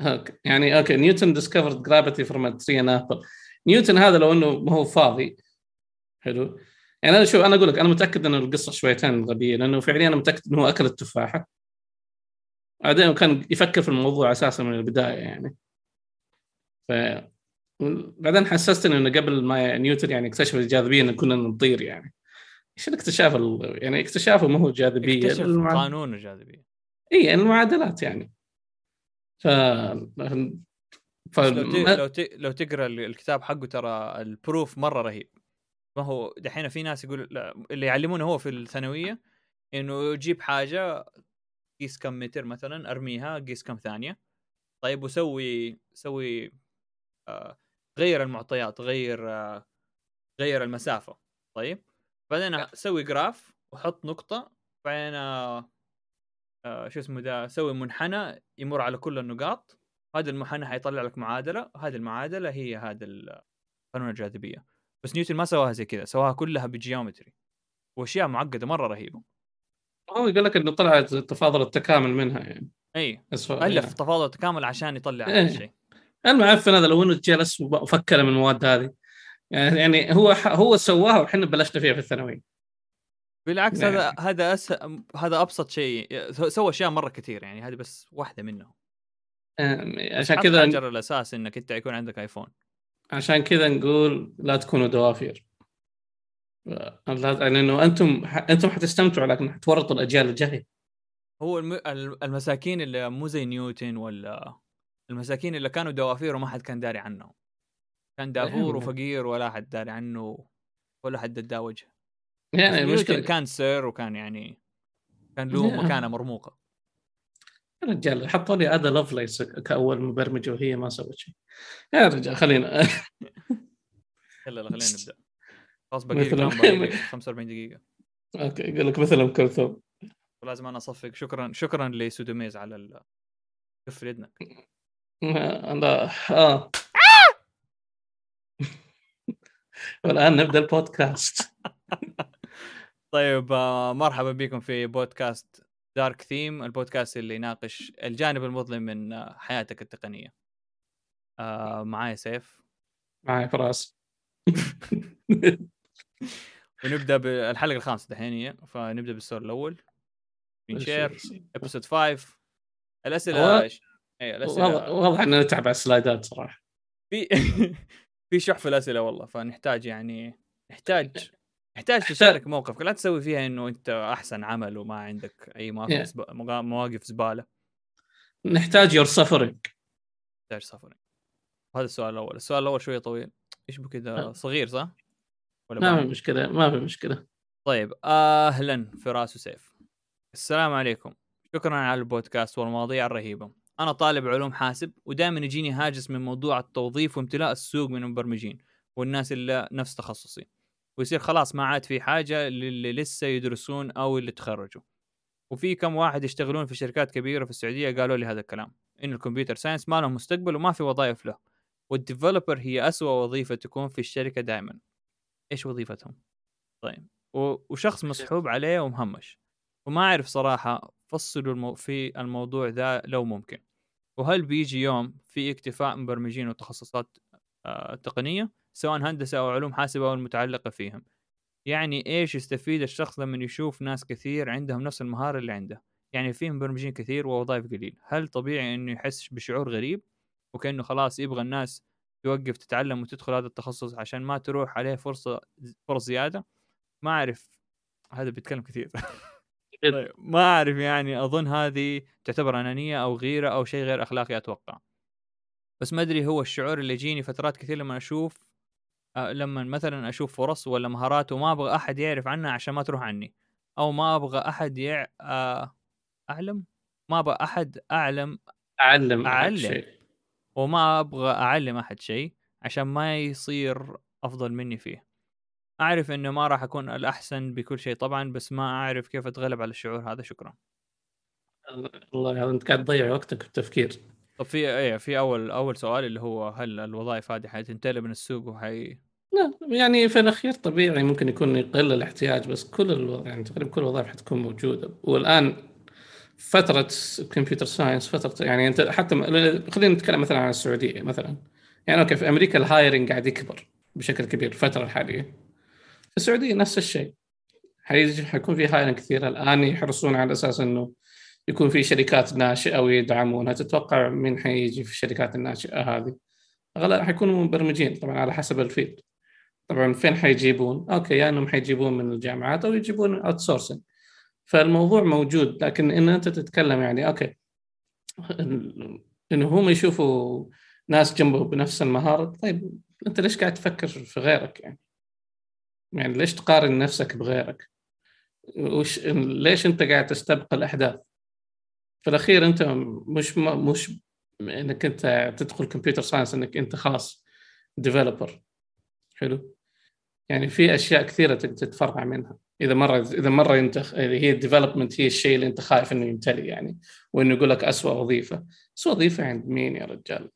okay. يعني okay نيوتن discovered gravity from tree an apple نيوتن هذا لو إنه ما هو فاضي. حلو. يعني أنا شوف أنا أقول لك أنا متأكد إن القصة شويتين غبية لأنه فعليا أنا متأكد إنه هو أكل التفاحة. بعدين كان يفكر في الموضوع أساسا من البداية يعني. ف بعدين حسستني إنه قبل ما نيوتن يعني اكتشف الجاذبية إنه كنا نطير يعني. إيش الاكتشاف ال... يعني اكتشافه ما هو جاذبية. اكتشف المع... قانون الجاذبية. اي المعادلات يعني. ف ف لو ت... ما- لو ت... لو تقرأ ال- الكتاب حقه ترى البروف مرة رهيب. ما هو دحين في ناس يقول لا اللي يعلمونه هو في الثانوية إنه جيب حاجة قيس كم متر مثلا أرميها قيس كم ثانية. طيب وسوي سوي آه غير المعطيات غير آه غير المسافة. طيب بعدين سوي graph وحط نقطة بعدين آه شو اسمه ده سوي منحنى يمر على كل النقاط. هذا المنحنى حيطلع لك معادلة هذه المعادلة هي هذا قانون الجاذبية. بس نيوتن ما سواها زي كذا سواها كلها ب geometry. وأشياء معقدة مرة رهيبة. هو يقول لك إنه طلعت تفاضل التكامل منها يعني. اي ألف يعني. تفاضل التكامل عشان يطلع إيه. هذا الشيء المعفن هذا لو انه جلس وفكر من المواد هذه. يعني يعني هو هو سواها وحنا بلشنا فيها في الثانوية. بالعكس نعم. هذا هذا أس... هذا أبسط شيء سوى أشياء مرة كثير يعني هذه بس واحدة منهم. عشان كذا حجر الأساس إنك أنت يكون عندك آيفون. عشان كذا نقول لا تكونوا دوافير. لا- يعني انه أنتم أنتم حتستمتعوا لكن حتورطوا الأجيال الجاية. هو الم... ال- المساكين اللي مو زي نيوتن ولا المساكين اللي كانوا دوافير وما حد كان داري عنهم. كان دافور أيوة. وفقير ولا حد داري عنه ولا حد اداه يعني المشكلة كان سير وكان يعني كان له. مكانه مرموقة. يا رجال حطوا لي آدا لوفلايس كأول مبرمجه وهي ما سوت شيء. يا رجال خلينا. يلا خلينا نبدأ. خلاص باقي لي مثلاً. كم باقي لي 45 دقيقة. okay يقول لك مثل ام كلثوم ولازم أنا أصفق. شكرا شكرا لسودوميز على ال... كف يدنا. أنا آه! والآن نبدأ البودكاست. طيب آه، مرحبا بكم في بودكاست دارك ثيم البودكاست اللي يناقش الجانب المظلم من آه، حياتك التقنية. آه معايا سيف. معي فراس. ونبدأ بالحلقة الخامسة دحين هي فنبدأ بالسؤال الأول. نشير ابسود 5 الأسئلة هو- إيش- اي واضح الاسئله واضح اننا نتعب على السلايدات صراحة. في في شح في الأسئلة والله فنحتاج يعني نحتاج نحتاج تشارك موقفك لا تسوي فيها إنه أنت أحسن عمل وما عندك أي مواقف Yeah. زب... مواقف زبالة. نحتاج يور سفرنج تحتاج سفر هذا السؤال الأول. السؤال الأول شوية طويل. إيش كذا أه. صغير صح؟ ولا ما؟ في مشكلة ما في مشكلة. طيب أهلا فراس وسيف. السلام عليكم. شكرا على البودكاست والمواضيع الرهيبة. أنا طالب علوم حاسب ودائما يجيني هاجس من موضوع التوظيف وامتلاء السوق من المبرمجين والناس اللي نفس تخصصي. ويصير خلاص ما عاد في حاجة للي لسه يدرسون أو اللي تخرجوا. وفي كم واحد يشتغلون في شركات كبيرة في السعودية قالوا لي هذا الكلام إن ال computer science ما له مستقبل وما في وظائف له. وال developer هي أسوأ وظيفة تكون في الشركة دائما إيش وظيفتهم؟ طيب وشخص مسحوب عليه ومهمش. وما أعرف صراحة فصلوا المو... في الموضوع ذا لو ممكن. وهل بيجي يوم في اكتفاء مبرمجين وتخصصات آه تقنية؟ سواء هندسة أو علوم حاسبة أو المتعلقة فيهم. يعني إيش يستفيد الشخص لما يشوف ناس كثير عندهم نفس المهارة اللي عنده؟ يعني في مبرمجين كثير ووظائف قليل. هل طبيعي إنه يحس بشعور غريب وكأنه خلاص يبغى الناس توقف تتعلم وتدخل هذا التخصص عشان ما تروح عليه فرصة فرص زيادة؟ ما أعرف. هذا بيتكلم كثير. طيب ما أعرف يعني أظن هذه تعتبر أنانية أو غيرة أو شيء غير أخلاقي أتوقع. بس ما أدري هو الشعور اللي يجيني فترات كثير لما أشوف لما مثلا أشوف فرص ولا مهارات وما أبغى أحد يعرف عنها عشان ما تروح عني أو ما أبغى أحد يع... آه، أعلم؟ ما أبغى أحد أعلم أعلم. أعلم. شيء. وما أبغى أعلم أحد شيء عشان ما يصير أفضل مني فيه. أعرف إنه ما راح أكون الأحسن بكل شيء طبعا بس ما أعرف كيف أتغلب على الشعور هذا. شكرا. والله هذا أنت قاعد تضيع وقتك في التفكير طب في إيه في أول أول سؤال اللي هو هل الوظائف هذه حتنتقل من السوق وحي لا يعني في الأخير طبيعي ممكن يكون يقل الاحتياج بس كل الوظائف يعني تقريبا كل الوظائف حتكون موجودة. والآن فترة computer science فترة يعني أنت حتى خلينا نتكلم مثلا عن السعودية مثلا. يعني okay في أمريكا ال hiring قاعد يكبر بشكل كبير الفترة الحالية. في السعودية نفس الشيء. حيكون في hiring كثير. الآن يحرصون على أساس إنه يكون في شركات ناشئة ويدعمونها تتوقع مين حيجي في الشركات الناشئة هذه؟ أغلب حيكونوا مبرمجين طبعا على حسب ال field. طبعا فين حيجيبون؟ okay يا إنهم حيجيبون من الجامعات أو يجيبون outsourcing فالموضوع موجود لكن إن أنت تتكلم يعني okay انه هم يشوفوا ناس جنبه بنفس المهارة طيب أنت ليش قاعد تفكر في غيرك يعني؟ يعني ليش تقارن نفسك بغيرك؟ وش ليش أنت قاعد تستبق الأحداث؟ في الأخير أنت مش مش إنك أنت تدخل computer science إنك أنت خلاص developer حلو؟ يعني في أشياء كثيرة تتفرع منها. إذا مرة إذا مرة انت هي ال development هي الشيء اللي أنت خايف إنه يمتلي يعني وإنه يقول لك اسوء وظيفة. اسوء وظيفة عند مين يا رجال؟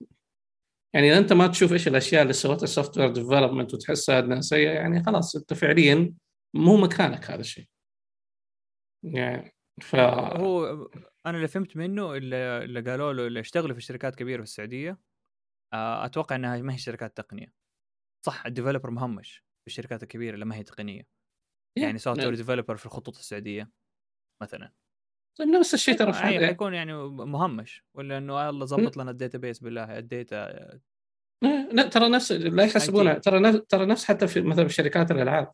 يعني إذا أنت ما تشوف إيش الأشياء اللي سوتها ال software development وتحسها إنها سيئة يعني خلاص أنت فعليا مو مكانك هذا الشيء. يعني ف هو أنا اللي فهمت منه اللي, اللي قالوا له اللي اشتغلوا في شركات كبيرة في السعودية آه، أتوقع إنها ما هي شركات تقنية. صح ال developer مهمش. الشركات الكبيرة اللي ما هي تقنية. يعني software developer في الخطوط السعودية مثلا. طيب نفس الشيء ترى في يعني حيكون يعني مهمش ولا إنه الله ضبط لنا ال database بالله ال data. لا ترى نفس لا يحسبونها. ترى نفس ترى نفس حتى في مثلا في شركات الألعاب.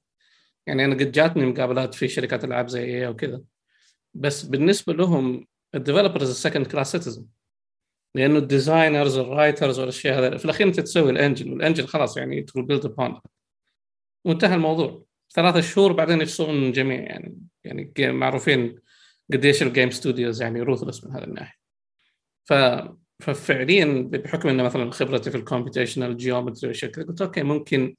يعني أنا قد جاتني مقابلات في شركات ألعاب زي EA وكذا بس بالنسبة لهم ال developers second class citizen لأنه ال designers ال writers والأشياء هذه في الأخير أنت تسوي ال engine وال engine خلاص يعني تقول build upon وانتهى الموضوع. ثلاثة شهور بعدين يفصلون الجميع يعني يعني معروفين قديش ال game studios يعني ruthless من هذا الناحية. ف ففعليا بحكم انه مثلا خبرتي في ال computational geometry وأشياء كذا قلت okay ممكن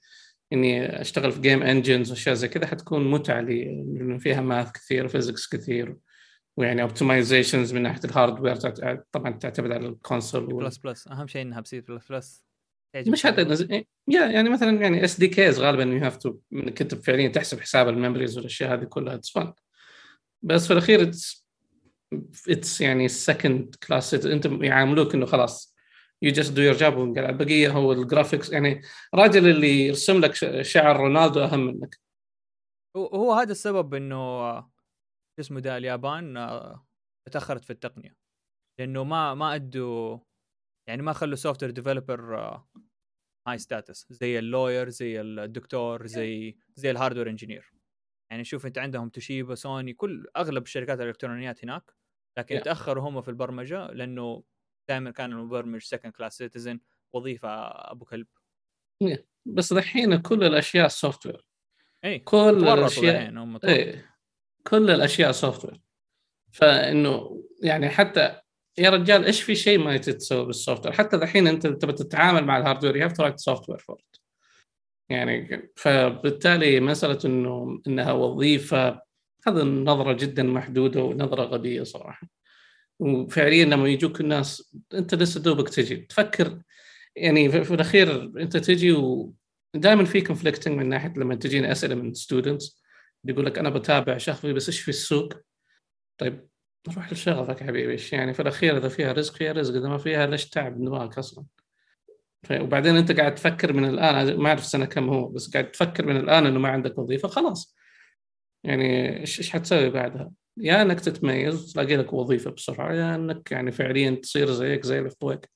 إني أشتغل في game engines وأشياء زي كذا حتكون متعة لي لأنه فيها math كثير و physics كثير ويعني optimizations من ناحية ال hardware طبعا تعتمد على ال console plus plus أهم شيء إنها ب C plus plus مش حتى يا يعني مثلا يعني SDKs غالبا you have to إنك انت فعليا تحسب حساب ال memories والأشياء هذه كلها it's fun بس في الأخير it's it's يعني second class أنت يعاملوك إنه خلاص you just do your job البقية هو ال graphics يعني راجل اللي يرسم لك شعر رونالدو أهم منك. هو هذا السبب إنه اسمه ده اليابان آه، تأخرت في التقنية. لأنه ما ما أدوا يعني ما خلوا software developer high status زي ال lawyer زي الدكتور زي زي ال hardware engineer يعني شوف انت عندهم توشيبا سوني كل أغلب الشركات الإلكترونيات هناك. لكن yeah. تأخروا هم في البرمجة لأنه دائما كان المبرمج second class citizen وظيفة أبو كلب. Yeah. بس الحين كل الأشياء سوفت وير اي كل الاشياء اي كل الأشياء software فإنه يعني حتى يا رجال إيش في شيء ما تتسوى بال software حتى الحين أنت تبغى تتعامل مع ال hardware you have to write software for يعني فبالتالي مسألة إنه إنها وظيفة هذا نظرة جدا محدودة ونظرة غبية صراحة. وفعليا لما يجوك الناس أنت لسه دوبك تجي تفكر. يعني في الأخير أنت تجي ودائما في conflicting من ناحية لما تجيني أسئلة من students يقول لك أنا بتابع شغفي بس إيش في السوق؟ طيب روح لشغفك حبيبي يعني في الأخير إذا فيها رزق فيها رزق إذا ما فيها ليش تعب دماغك أصلا؟ وبعدين أنت قاعد تفكر من الآن ما أعرف سنة كم هو بس قاعد تفكر من الآن إنه ما عندك وظيفة خلاص يعني إيش إيش حتسوي بعدها؟ يا إنك تتميز وتلاقي لك وظيفة بسرعة يا إنك يعني فعليا تصير زيك زي اللي فوقك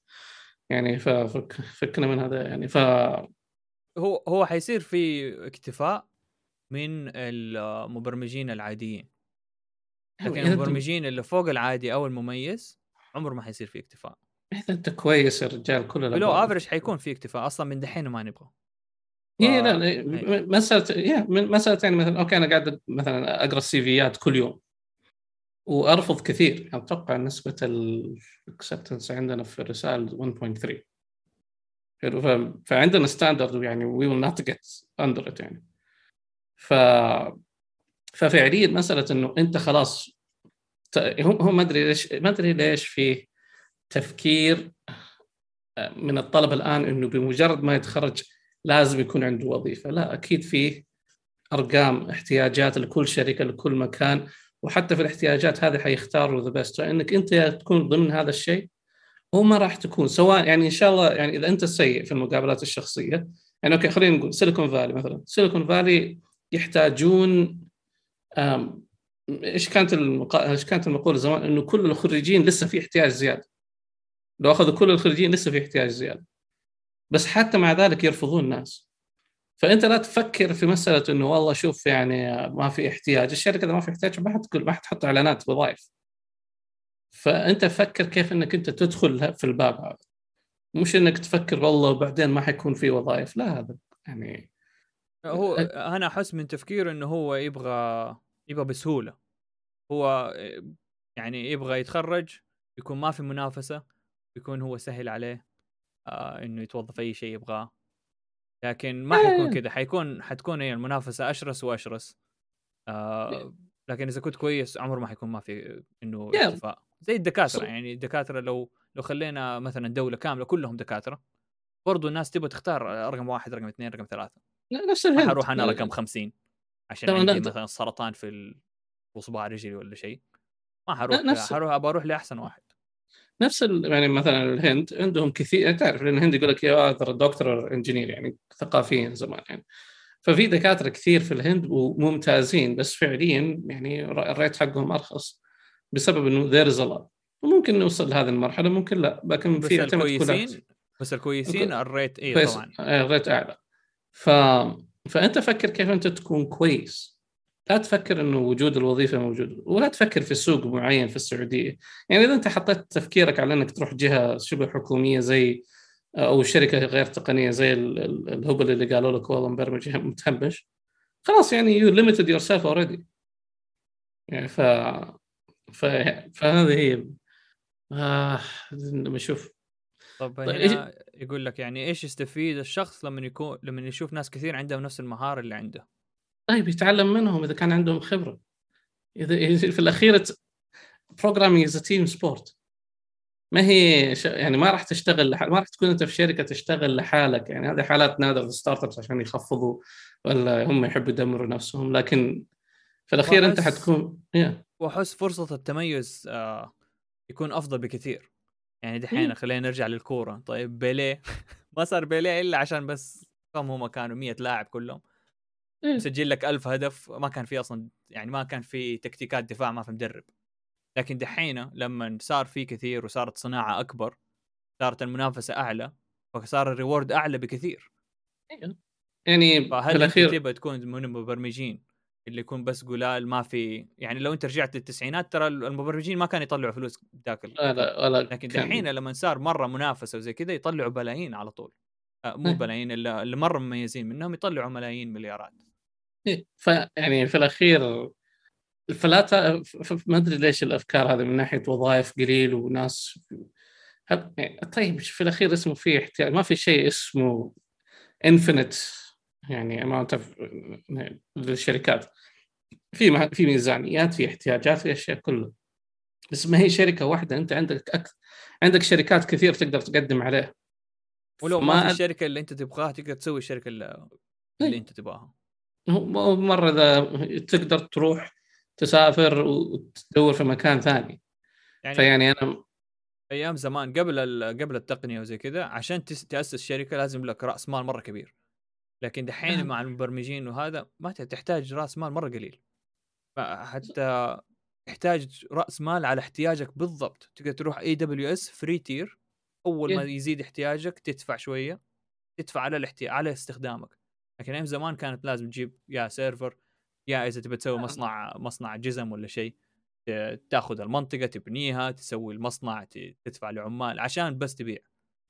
يعني ففكنا من هذا يعني ف هو هو حيصير في اكتفاء من المبرمجين العاديين لكن المبرمجين اللي فوق العادي أو المميز عمره ما حيصير في اكتفاء. إذا أنت كويس يا رجال كل لو افرج حيكون في اكتفاء أصلا من دحين ما نبغى. اي لا, لا مسألة مسألة يعني مثلا okay أنا قاعد مثلا أقرأ ال CVات كل يوم. وأرفض كثير يعني أتوقع نسبة ال acceptance عندنا في الرسائل 1.3 فعندنا standard يعني we will not get under it يعني. ف ففعليا مسألة إنه أنت خلاص هو ما أدري ليش ما أدري ليش في تفكير آه، من الطلبه الآن إنه بمجرد ما يتخرج لازم يكون عنده وظيفة. لا أكيد في أرقام احتياجات لكل شركة لكل مكان وحتى في الاحتياجات هذه حيختاروا the best فإنك أنت تكون ضمن هذا الشيء هو ما راح تكون. سواء يعني إن شاء الله يعني إذا أنت سيء في المقابلات الشخصية يعني okay خلينا نقول سيليكون فالي مثلا. سيليكون فالي يحتاجون إيش كانت. إيش كانت المقولة زمان؟ إنه كل الخريجين لسه في احتياج زيادة. لو أخذوا كل الخريجين لسه في احتياج زيادة. بس حتى مع ذلك يرفضون الناس. فأنت لا تفكر في مسألة إنه والله شوف يعني ما في احتياج. الشركة إذا ما في احتياج ما حتقول ما حتحط إعلانات وظائف فأنت فكر كيف إنك أنت تدخل في الباب هذا. مش إنك تفكر والله وبعدين ما حيكون في وظائف. لا هذا يعني هو أنا أحس من تفكيره إنه هو يبغى يبغى بسهولة. هو يعني يبغى يتخرج يكون ما في منافسة يكون هو سهل عليه آه إنه يتوظف أي شيء يبغاه. لكن ما حيكون إيه. كذا حيكون حتكون هي المنافسة أشرس وأشرس. آه لكن إذا كنت كويس عمر ما حيكون ما في إنه Yeah. اختفاء. زي الدكاترة يعني الدكاترة لو لو خلينا مثلا دولة كاملة كلهم دكاترة برضو الناس تبغى تختار رقم واحد رقم اثنين رقم ثلاثة. نفس الهند حروح أنا رقم 50 عشان عندي لا، مثلا سرطان في ال- في صباع رجلي ولا شيء. ما حروح نفس- حروح ابى أروح لأحسن واحد. نفس ال... يعني مثلا الهند عندهم كثير يعني تعرف لأن الهند يقول لك يا ترى doctor engineer يعني ثقافيا زمان يعني. ففي دكاترة كثير في الهند وممتازين بس فعليا يعني ال rate حقهم أرخص بسبب إنه there is وممكن نوصل لهذه المرحلة ممكن لا لكن بس في كل الكويسين بس الكويسين ال rate اي طبعا؟ آه، ال rate أعلى. ف... فأنت فكر كيف أنت تكون كويس. لا تفكر إنه وجود الوظيفة موجود ولا تفكر في سوق معين في السعودية. يعني إذا أنت حطيت تفكيرك على إنك تروح جهة شبه حكومية زي أو شركة غير تقنية زي ال- ال- الهبل اللي قالوا لك والله مبرمج متهمش خلاص يعني you limited yourself already يعني ف... ف... فهذه هي. آه بشوف طب طيب هنا يقول لك يعني إيش يستفيد الشخص لما يكون لما يشوف ناس كثير عندهم نفس المهارة اللي عنده؟ طيب يتعلم منهم إذا كان عندهم خبرة. إذا إذا في الأخير programming is team sport ما هي ش... يعني ما راح تشتغل لح... ما راح تكون أنت في شركة تشتغل لحالك. يعني هذه حالات نادره في ال startups عشان يخفضوا ولا هم يحبوا يدمروا نفسهم. لكن في الأخير أنت وأحس- حتكون yeah. وأحس فرصة التميز آه يكون أفضل بكثير. يعني دحين مم. خلينا نرجع للكورة. طيب بيليه ما صار بيليه إلا عشان بس كم هم كانوا 100 لاعب كلهم. إيه. مسجل لك ألف هدف ما كان في أصلا يعني ما كان في تكتيكات دفاع ما في مدرب. لكن دحين لما صار في كثير وصارت صناعة أكبر صارت المنافسة أعلى فصار الريورد أعلى بكثير. يعني في فهل أنت الأخير تبغى تكون من المبرمجين؟ اللي يكون بس قلال ما في يعني لو انت رجعت للتسعينات ترى المبرمجين ما كانوا يطلعوا فلوس ذاك ال- ولا ولا لكن دحين لما صار مرة منافسه وزي كذا يطلعوا بلايين على طول آه، مو إيه. بلايين اللي مرة مميزين منهم يطلعوا ملايين مليارات إيه. ف يعني في الأخير فلا ت... ما أدري ليش الأفكار هذه من ناحية وظائف قليل وناس يعني طيب في الأخير اسمه في احتياج ما في شيء اسمه infinite يعني amount للشركات. في في ميزانيات في احتياجات في أشياء كلها. بس ما هي شركة واحدة أنت عندك أكثر عندك شركات كثير تقدر تقدم عليها. ولو ما, ما في الشركة اللي أنت تبغاها تقدر تسوي الشركة اللي, اللي إيه. أنت تبغاها. مرة إذا تقدر تروح تسافر وتدور في مكان ثاني. يعني فيعني أنا أيام زمان قبل قبل التقنية وزي كذا عشان تأسس شركة لازم لك رأس مال مرة كبير. لكن دحين آه. مع المبرمجين وهذا ما تحتاج رأس مال مرة قليل حتى تحتاج رأس مال على احتياجك بالضبط تقدر تروح AWS free tier أول ما Yeah. يزيد احتياجك تدفع شوية تدفع على الاحتياج على استخدامك لكن أيام زمان كانت لازم تجيب يا server يا إذا تبي تسوي آه. مصنع مصنع جزم ولا شيء تاخذ المنطقة تبنيها تسوي المصنع تدفع لعمال عشان بس تبيع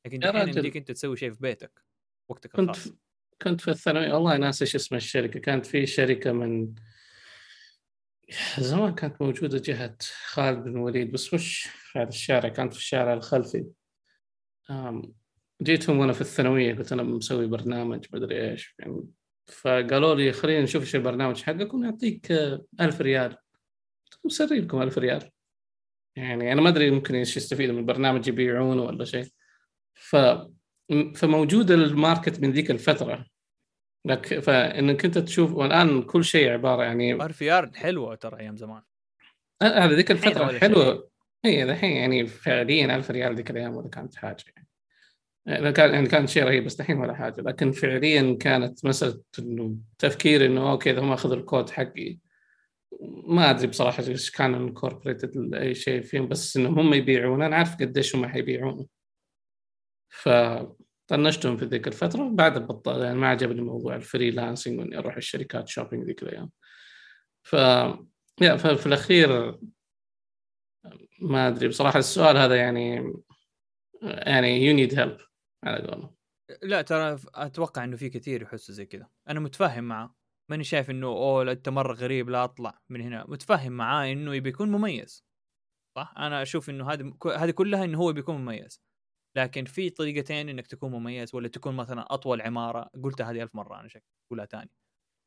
لكن دحين. يمديك أنت تسوي شيء في بيتك وقتك الخاص كنت في الثانوية والله ناسي إيش اسم الشركة. كانت في شركة من زمان كانت موجودة جهة خالد بن وليد بس وش في هذا الشارع كانت في الشارع الخلفي. جيتهم وأنا في الثانوية قلت أنا مسوي برنامج مدري إيش. يعني فقالوا لي خلينا نشوف إيش البرنامج حقك ونعطيك آه، ألف ريال. قلت لهم sorry لكم ألف ريال. يعني أنا ما أدري ممكن إيش يستفيدوا من البرنامج يبيعونه ولا شيء. ف فموجود ال market من ذيك الفترة. لك فانك انت تشوف والآن كل شيء عبارة يعني آر في آر حلوة ترى أيام زمان. هذا ذيك الفترة حلوة. إي الحين يعني فعليا 1000 ريال ذيك الأيام ولا كانت حاجة. يعني كان يعني كان شيء رهيب بس الحين ولا حاجة. لكن فعليا كانت مسألة إنه تفكير إنه okay إذا هم أخذوا الكود حقي. ما أدري بصراحة إيش كان incorporated اي شيء فيهم بس إنهم هم يبيعون أنا عارف قديش هم حيبيعونه فطنشتهم في ذيك الفترة وبعدها بطل يعني ما عجبني موضوع ال freelancing وإني أروح الشركات shopping ذيك الأيام. ف يا ففي الأخير ما أدري بصراحة السؤال هذا يعني يعني يو نيد هيلب على قولهم. لا ترى أتوقع إنه في كثير يحسوا زي كذا. أنا متفاهم معه. ماني شايف إنه أوه أنت مرة غريب لا أطلع من هنا. متفاهم معاه إنه يبي يكون مميز. صح؟ أنا أشوف إنه هذه هذه كلها إنه هو بيكون مميز. لكن في طريقتين إنك تكون مميز ولا تكون مثلا أطول عمارة قلتها هذه ألف مرة أنا شكل اقولها ثاني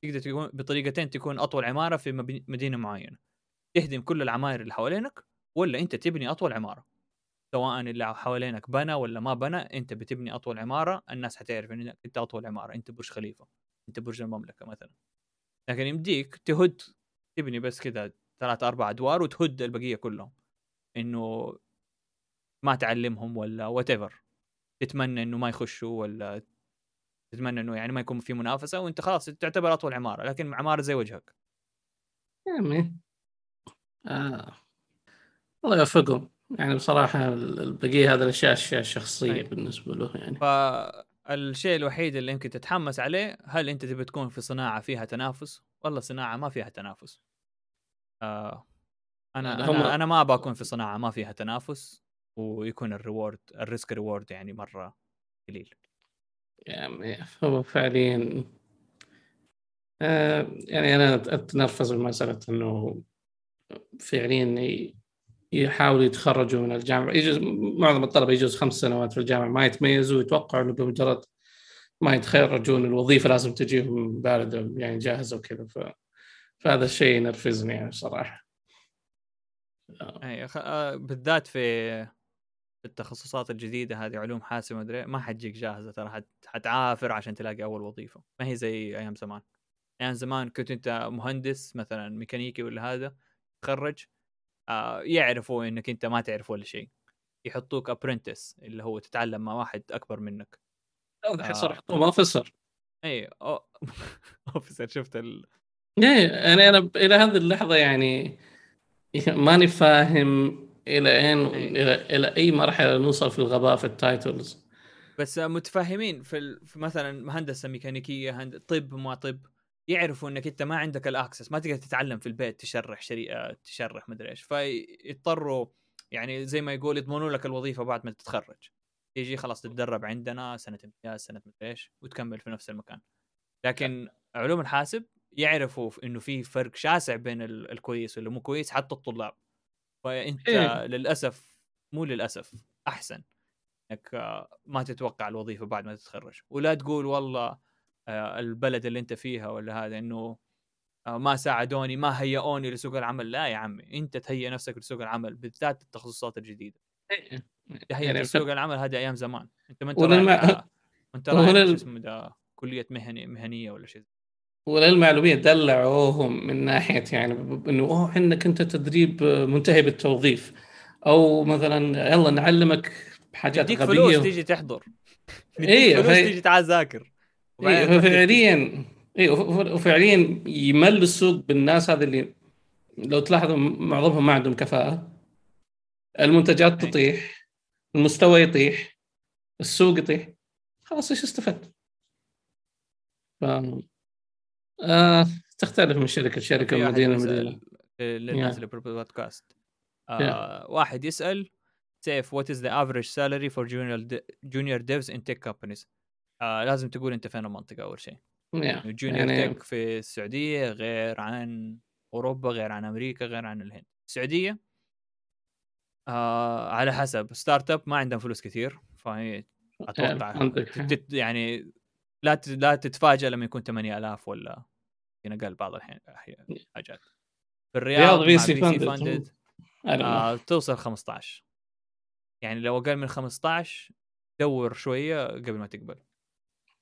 تقدر تكون بطريقتين تكون أطول عمارة في مدينة معينة. تهدم كل العماير اللي حوالينك ولا أنت تبني أطول عمارة؟ سواء اللي حوالينك بنى ولا ما بنى أنت بتبني أطول عمارة الناس حتعرف انك أنت أطول عمارة أنت برج خليفة أنت برج المملكة مثلا. لكن يمديك تهد تبني بس كذا ثلاث أربع أدوار وتهد البقية كلهم. إنه ما تعلمهم ولا وات ايفر تتمنى إنه ما يخشوا ولا تتمنى إنه يعني ما يكون في منافسة وإنت خلاص تعتبر أطول عمارة لكن عمارة زي وجهك. يعني آه. الله يوفقهم. يعني بصراحة البقية هذا الأشياء أشياء شخصية أي. بالنسبة له يعني. فالشيء الوحيد اللي يمكن تتحمس عليه هل أنت تبي تكون في صناعة فيها تنافس؟ والله صناعة ما فيها تنافس. آه أنا أنا, أنا ما أبغى أكون في صناعة ما فيها تنافس. ويكون ال reward ال risk reward يعني مرة قليل. يعني هو فعليا آه يعني أنا أتنرفز بمسألة أنه فعليا يحاولوا يتخرجوا من الجامعة. يجوز معظم الطلبة يجوز خمس سنوات في الجامعة ما يتميزوا ويتوقعوا إنه بمجرد ما يتخرجون الوظيفة لازم تجيهم بارده يعني جاهزه وكذا. ف... فهذا الشيء ينرفزني يعني صراحة أي آه، بالذات في التخصصات الجديدة هذه علوم حاسبه مدري ما حتجيك جاهزة ترى حتعافر عشان تلاقي أول وظيفة. ما هي زي أيام زمان. أيام زمان كنت أنت مهندس مثلا ميكانيكي ولا هذا تخرج آه يعرفوا إنك أنت ما تعرف ولا شيء. يحطوك apprentice اللي هو تتعلم مع واحد أكبر منك. الحين صار يحطوهم officer اي officer شفت ال إيه يعني أنا إلى هذه اللحظة يعني ماني فاهم إلى اين إلى إلى أي مرحلة نوصل في الغباء في ال titles؟ بس متفاهمين في, ال... في مثلا هندسه ميكانيكية هند... طب ما طب يعرفوا إنك أنت ما عندك الأكسس ما تقدر تتعلم في البيت تشرح شريعة تشرح مدري إيش فيضطروا يعني زي ما يقول يضمنوا لك الوظيفة بعد ما تتخرج. تيجي خلاص تتدرب عندنا سنة امتياز سنة مدري إيش وتكمل في نفس المكان. لكن علوم الحاسب يعرفوا إنه في فرق شاسع بين الكويس واللي مو كويس حتى الطلاب. فأنت إيه؟ للأسف مو للأسف أحسن إنك ما تتوقع الوظيفة بعد ما تتخرج. ولا تقول والله آه، البلد اللي أنت فيها ولا هذا إنه آه، ما ساعدوني ما هيئوني لسوق العمل. لا يا عمي أنت تهيئ نفسك لسوق العمل بالذات التخصصات الجديدة. إيه، تهيئ يعني لسوق العمل هذه أيام زمان. أنت ما انت رايح انت اسمه ده كلية مهني مهنية ولا شيء وللمعلومية دلعوهم من ناحية يعني إنه أوه عندك أنت تدريب منتهي بالتوظيف. أو مثلا يلا نعلمك حاجات غبية. فلوس تيجي تحضر. إيه فلوس تيجي تعال ذاكر إيه فعليا اي وفعليا يمل السوق بالناس هذه اللي لو تلاحظوا معظمهم ما عندهم كفاءة. المنتجات تطيح المستوى يطيح السوق يطيح. خلاص إيش استفدت؟ ف آه تختلف من شركة لشركة من مدينة لمدينه للناس اللي بالبودكاست آه واحد يسأل سيف what is the average salary for junior junior devs in tech companies لازم تقول أنت فين المنطقة أول شيء. Yeah. junior يعني... tech في السعودية غير عن أوروبا غير عن أمريكا غير عن الهند. السعودية آه على حسب. startup ما عندهم فلوس كثير فهي أتوقع يعني لا لا تتفاجئ لما يكون 8000 ولا يمكن أقل بعض الحين حاجات في الرياض VC funded آه توصل 15 يعني لو أقل من 15 دور شوية قبل ما تقبل.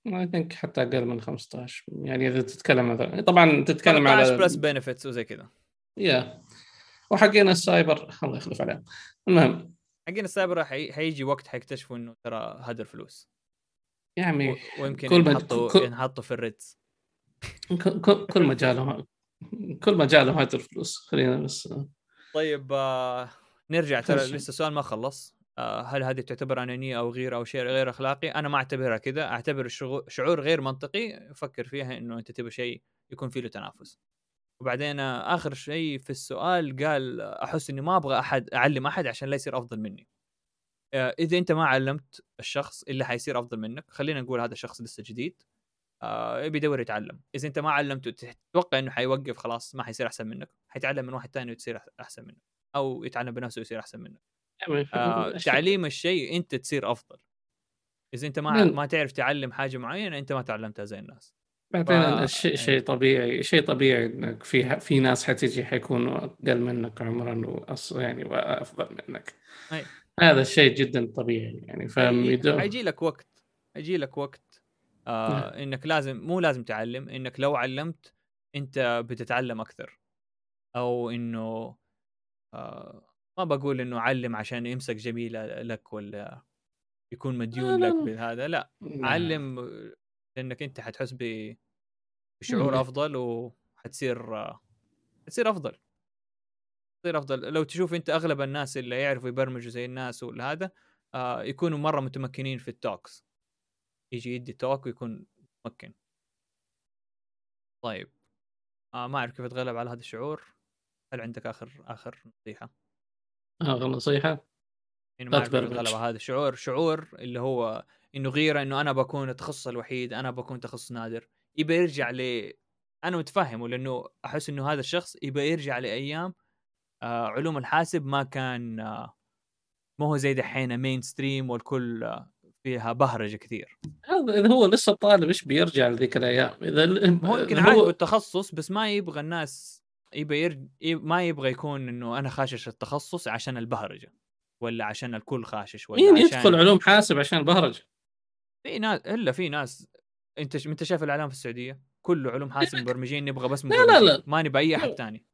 I think حتى أقل من 15 يعني إذا تتكلم مثلا طبعا تتكلم على 15 بلس بنفيتس وزي كذا. yeah وحقين السايبر الله يخلف عليهم. المهم. حقين السايبر حيجي وقت حيكتشفوا إنه ترى هدر فلوس. و- ويمكن كل ينحطوا كل- ينحطوا في الريدز كل- مجالهم كل مجالهم هذا الفلوس خلينا بس طيب آه نرجع ترى. لسه السؤال ما خلص آه هل هذه تعتبر أنانية أو غيره أو شيء غير أخلاقي؟ أنا ما أعتبرها كذا، أعتبر شعور غير منطقي فكر فيها إنه أنت تبغى شيء يكون فيه له تنافس. وبعدين آه، آخر شيء في السؤال قال أحس إني ما أبغى احد أعلم أحد عشان لا يصير أفضل مني. آه، إذا أنت ما علمت الشخص اللي حيصير أفضل منك، خلينا نقول هذا الشخص لسه جديد آه بيدور يتعلم، إذا أنت ما علمته تتوقع إنه حيوقف خلاص ما حيصير أحسن منك، حيتعلم من واحد ثاني وتصير أحسن منك. أو يتعلم بنفسه ويصير أحسن منك. آه تعليم الشيء أنت تصير أفضل. إذا أنت ما ما تعرف تعلم حاجة معينة أنت ما تعلمتها زي الناس. بعدين ف- الشيء إيه. شيء طبيعي شيء طبيعي إنك في في ناس حتيجي حيكونوا أقل منك عمرا وأص يعني وأفضل منك أي. هذا الشيء جدا طبيعي يعني فاهم حيجي لك وقت حيجي لك وقت آه إنك لازم مو لازم تعلم إنك لو علمت أنت بتتعلم أكثر. أو إنه آه ما بقول إنه علم عشان يمسك جميلة لك ولا يكون مديون لك. بهذا لا. علم لانك أنت حتحس بشعور مم. أفضل وحتصير آه، حتصير أفضل. تصير أفضل. لو تشوف أنت أغلب الناس اللي يعرفوا يبرمجوا زي الناس ولا هذا آه يكونوا مرة متمكنين في التوكس يجي يدي توك ويكون متمكن. طيب. آه ما أعرف كيف أتغلب على هذا الشعور. هل عندك آخر آخر نصيحة؟ آخر نصيحة؟ لا ما أعرف. أتغلب على هذا الشعور. شعور اللي هو إنه غيره إنه أنا بكون التخصص الوحيد أنا بكون تخصص نادر. يبى يرجع ل أنا متفهمه لأنه أحس إنه هذا الشخص يبى يرجع لأيام آه علوم الحاسب ما كان آه ما هو زي دحين مين ستريم والكل آه فيها بهرجة كثير هذا إذا هو لسه طالب إيش بيرجع لذيك الأيام إذا هو يمكن عاجبه التخصص بس ما يبغى الناس يبغى يرج... ما يبغى يكون إنه أنا خاشش التخصص عشان البهرجة ولا عشان الكل خاشش ولا مين عشان يدخل علوم حاسب عشان البهرجة في ناس إلا في ناس أنت. أنت شايف الإعلام في السعودية كله علوم حاسب. مبرمجين نبغى بس لا، لا، مبرمجين لا. ما نبغى أي أحد لا. ثاني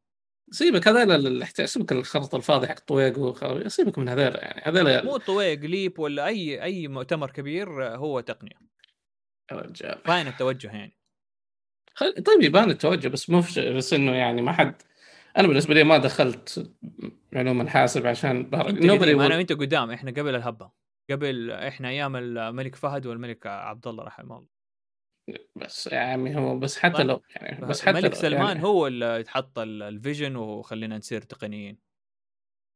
سيبك هذول سيبك الخرط الفاضي حق طويق سيبك من هذول يعني هذول مو طويق ليب ولا أي أي مؤتمر كبير هو تقنية. رجال. باين التوجه يعني؟ خل- طيب يبان التوجه بس مو بس إنه يعني ما حد أنا بالنسبة لي ما دخلت علوم الحاسب عشان will- أنا وأنت قدام إحنا قبل الهبة قبل إحنا أيام الملك فهد والملك عبد الله رحمه الله. بس يا عمي هو بس حتى. لو يعني بس حتى الملك لو سلمان يعني هو اللي حط ال- الفيجن وخلينا نصير تقنيين.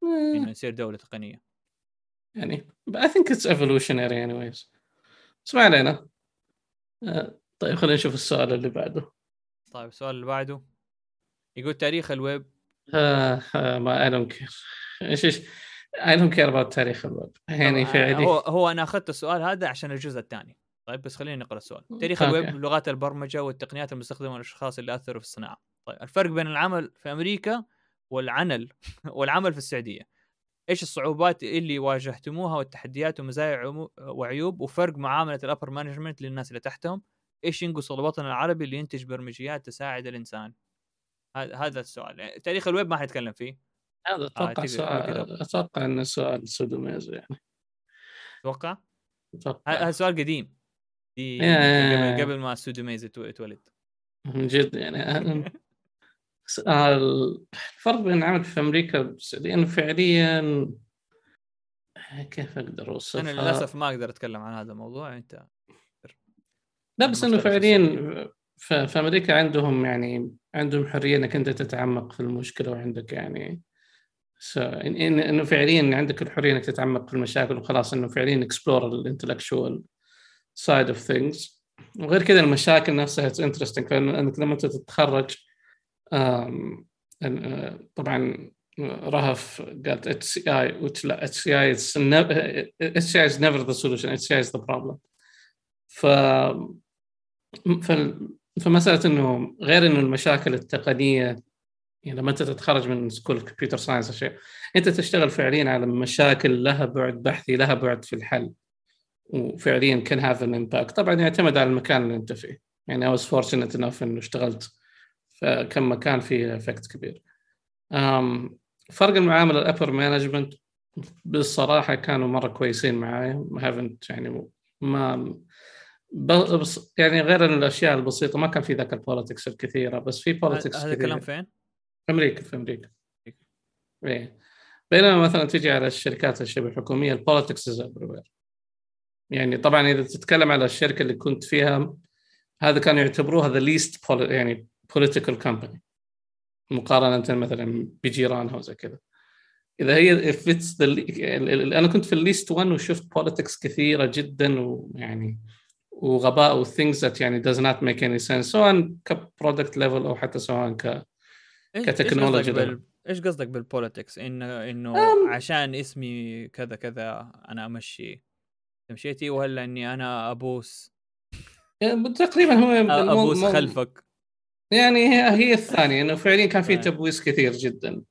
انه نصير دولة تقنية. يعني I think it's evolutionary anyways. بس ما علينا. آه، طيب خلينا نشوف السؤال اللي بعده. طيب السؤال اللي بعده يقول تاريخ الويب. آه آه ما I don't care. إيش إيش؟ I don't care about تاريخ الويب. يعني في عندي هو هو أنا أخذت السؤال هذا عشان الجزء الثاني. طيب بس خلينا نقرا السؤال. تاريخ okay. ال web لغات البرمجة والتقنيات المستخدمة للأشخاص اللي أثروا في الصناعة. طيب الفرق بين العمل في أمريكا والعمل والعمل في السعودية. إيش الصعوبات اللي واجهتموها والتحديات ومزايا وعيوب وفرق معاملة ال upper management للناس اللي تحتهم؟ إيش ينقص الوطن العربي اللي ينتج برمجيات تساعد الإنسان؟ هذا هذا السؤال. يعني تاريخ الويب ما حنتكلم فيه. هذا أتوقع تقدر- سؤال. أتوقع إنه سؤال سودوميز يعني. أتوقع؟ أتوقع. هذا سؤال قديم. دي قبل. قبل ما سودوميز يتو- يتولد من جد يعني آه، الفرق بين العمل في أمريكا والسعودية فعليا كيف أقدر أوصفها؟ أنا للأسف ما أقدر أتكلم عن هذا الموضوع أنت لا بس إنه فعليا في أمريكا عندهم يعني عندهم حرية إنك أنت تتعمق في المشكلة وعندك يعني إنه فعليا عندك الحرية إنك تتعمق في المشاكل وخلاص إنه فعليا explore ال intellectual side of things وغير كذا المشاكل نفسها it's interesting فانك لما انت تتخرج طبعا رهف قالت اتش سي اي لا اتش سي اي اتش سي اي از نيفر ذا سولوشن اتش سي اي از ذا بروبلم ف فمسألة إنه غير إنه المشاكل التقنية يعني لما أنت تتخرج من school computer science شيء أنت تشتغل فعليا على مشاكل لها بعد بحثي لها بعد في الحل. وفعليا كان have an impact طبعا يعتمد على المكان اللي أنت فيه. يعني I was fortunate enough إنه اشتغلت في كم مكان فيه effect كبير. أم فرق المعامله ال upper management بالصراحة كانوا مرة كويسين معايا ما haven't يعني ما بس يعني غير الأشياء البسيطة ما كان في ذاك ال politics الكثيرة بس في politics هذا الكلام فين؟ في أمريكا في أمريكا. إيه. بينما مثلا تيجي على الشركات الشبه الحكوميه ال politics is يعني طبعا إذا تتكلم على الشركة اللي كنت فيها هذا كانوا يعتبروها the least يعني political company مقارنة مثلا بجيرانها وزي كذا. إذا هي if it's the, أنا كنت في ال least 1 وشفت politics كثيرة جدا ويعني وغباء و things that يعني does not make any sense سواء ك product level أو حتى سواء ك كتكنولوجي إيش قصدك بال politics انه إنه عشان اسمي كذا كذا أنا أمشي مشيتي ولا إني أنا أبوس؟ تقريبا هو أبوس خلفك. يعني هي هي الثانية إنه فعليا كان في تبويس كثير جدا.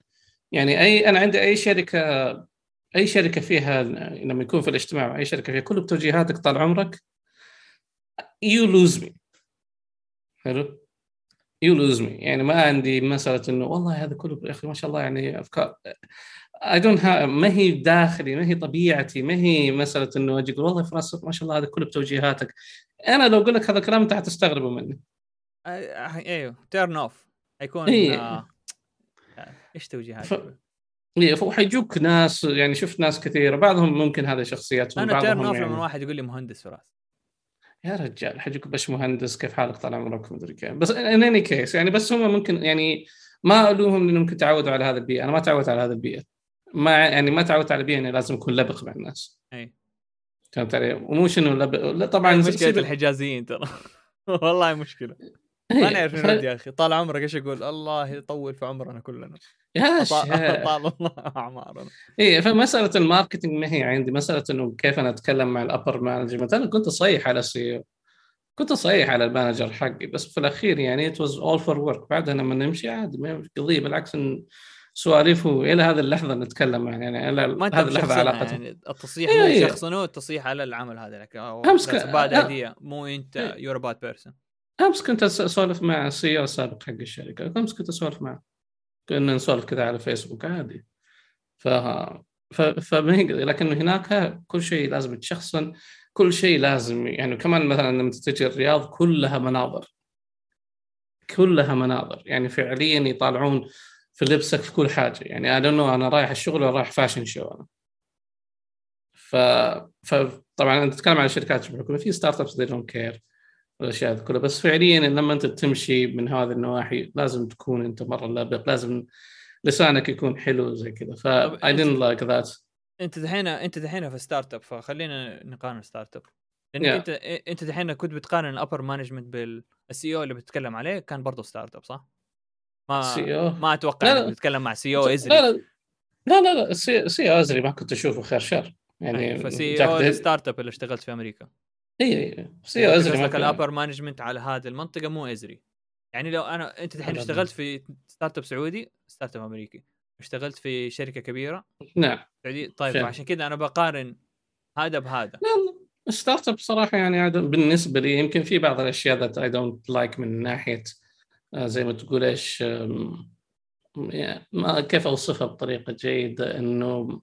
يعني اي أنا عندي أي شركه أي شركة فيها لما يكون في الاجتماع أي شركة فيها كل بتوجيهاتك طال عمرك you lose me حلو؟ you lose me يعني ما عندي مسألة إنه والله هذا كله يا أخي ما شاء الله يعني افكار I don't ما هي داخلي ما هي طبيعتي ما هي مسألة إنه أجي أقول والله فراس ما شاء الله هذا كله بتوجيهاتك. أنا لو أقول لك هذا الكلام أنت حتستغربوا مني. أيوه turn off حيكون إيه. آه... إيش توجيهاتك؟ ف... إيه فحيجوك ناس يعني شفت ناس كثيرة بعضهم ممكن هذا شخصياتهم أنا turn off يعني... لما واحد يقول لي مهندس فراس. يا رجال حجيك باش مهندس كيف حالك؟ طال عمرك مدري كيف. بس ان اني كيس يعني بس هم ممكن يعني ما ألومهم لانهم ممكن تعودوا على هذا البيئة. أنا ما تعودت على هذا البيئة. ما يعني ما تعودت على البيئه اني لازم اكون لبق مع الناس. اي فهمت علي؟ ومو انه لبق لا طبعا مشكلة الحجازيين ترى. والله مشكلة. ما نعرف ف... يا أخي. طال عمرك إيش أقول الله يطول في عمرنا كلنا. يا طال الله أعمارنا. اي فمسألة ال marketing ما هي عندي. مسألة إنه كيف أنا أتكلم مع ال upper management أنا كنت اصيح على ال CEO كنت اصيح على ال manager حقي. بس في الأخير يعني it was all for work بعدها لما نمشي عادي ما قضية. بالعكس سواليف إلى هذه اللحظة نتكلم يعني إلى هذه اللحظة علاقه يعني التصيح مو إيه. شخصنه التصيح على العمل هذا؟ لك أمس بعد ايديا مو أنت you're bad person أمس كنت أسولف مع ال CEO السابق حق الشركة. أمس كنت أسولف معه كنا نسولف كذا على فيسبوك عادي. ف ف لكن هناك كل شيء لازم يتشخصن كل شيء لازم يعني كمان مثلا لما تجي الرياض كلها مناظر. كلها مناظر. يعني فعليا يطالعون في لبسك في كل حاجة. يعني أنا أنا رايح الشغل ولا رايح fashion show أنا. ف فطبعا انت تتكلم عن الشركات الحكوميه في startups they don't care الاشياء كلها. بس فعليا لما أنت تمشي من هذه النواحي لازم تكون أنت مرة لابق لازم لسانك يكون حلو زي كذا. ف اي didn't like that أنت دحين أنت دحين في startup فخلينا نقارن startup لأنك yeah. أنت أنت دحين كنت بتقارن ال upper management بال CEO اللي بتتكلم عليه كان برضه startup صح؟ ما أو ما أتوقع انك بتتكلم مع CEO إزري. لا لا لا لا, لا. CEO إزري ما كنت أشوفه خير شر. يعني فسي أو الستارت اب اللي اشتغلت في أمريكا. اي اي CEO إزري ال upper management على هذه المنطقة مو إزري. يعني لو أنا أنت الحين اشتغلت في startup سعودي startup أمريكي. اشتغلت في شركة كبيرة. نعم. سعودي. طيب عشان كذا أنا بقارن هذا بهذا. لا startup صراحة يعني بالنسبة لي يمكن في بعض الأشياء that I don't like من ناحية زي ما تقول إيش ما كيف أوصفها بطريقة جيدة إنه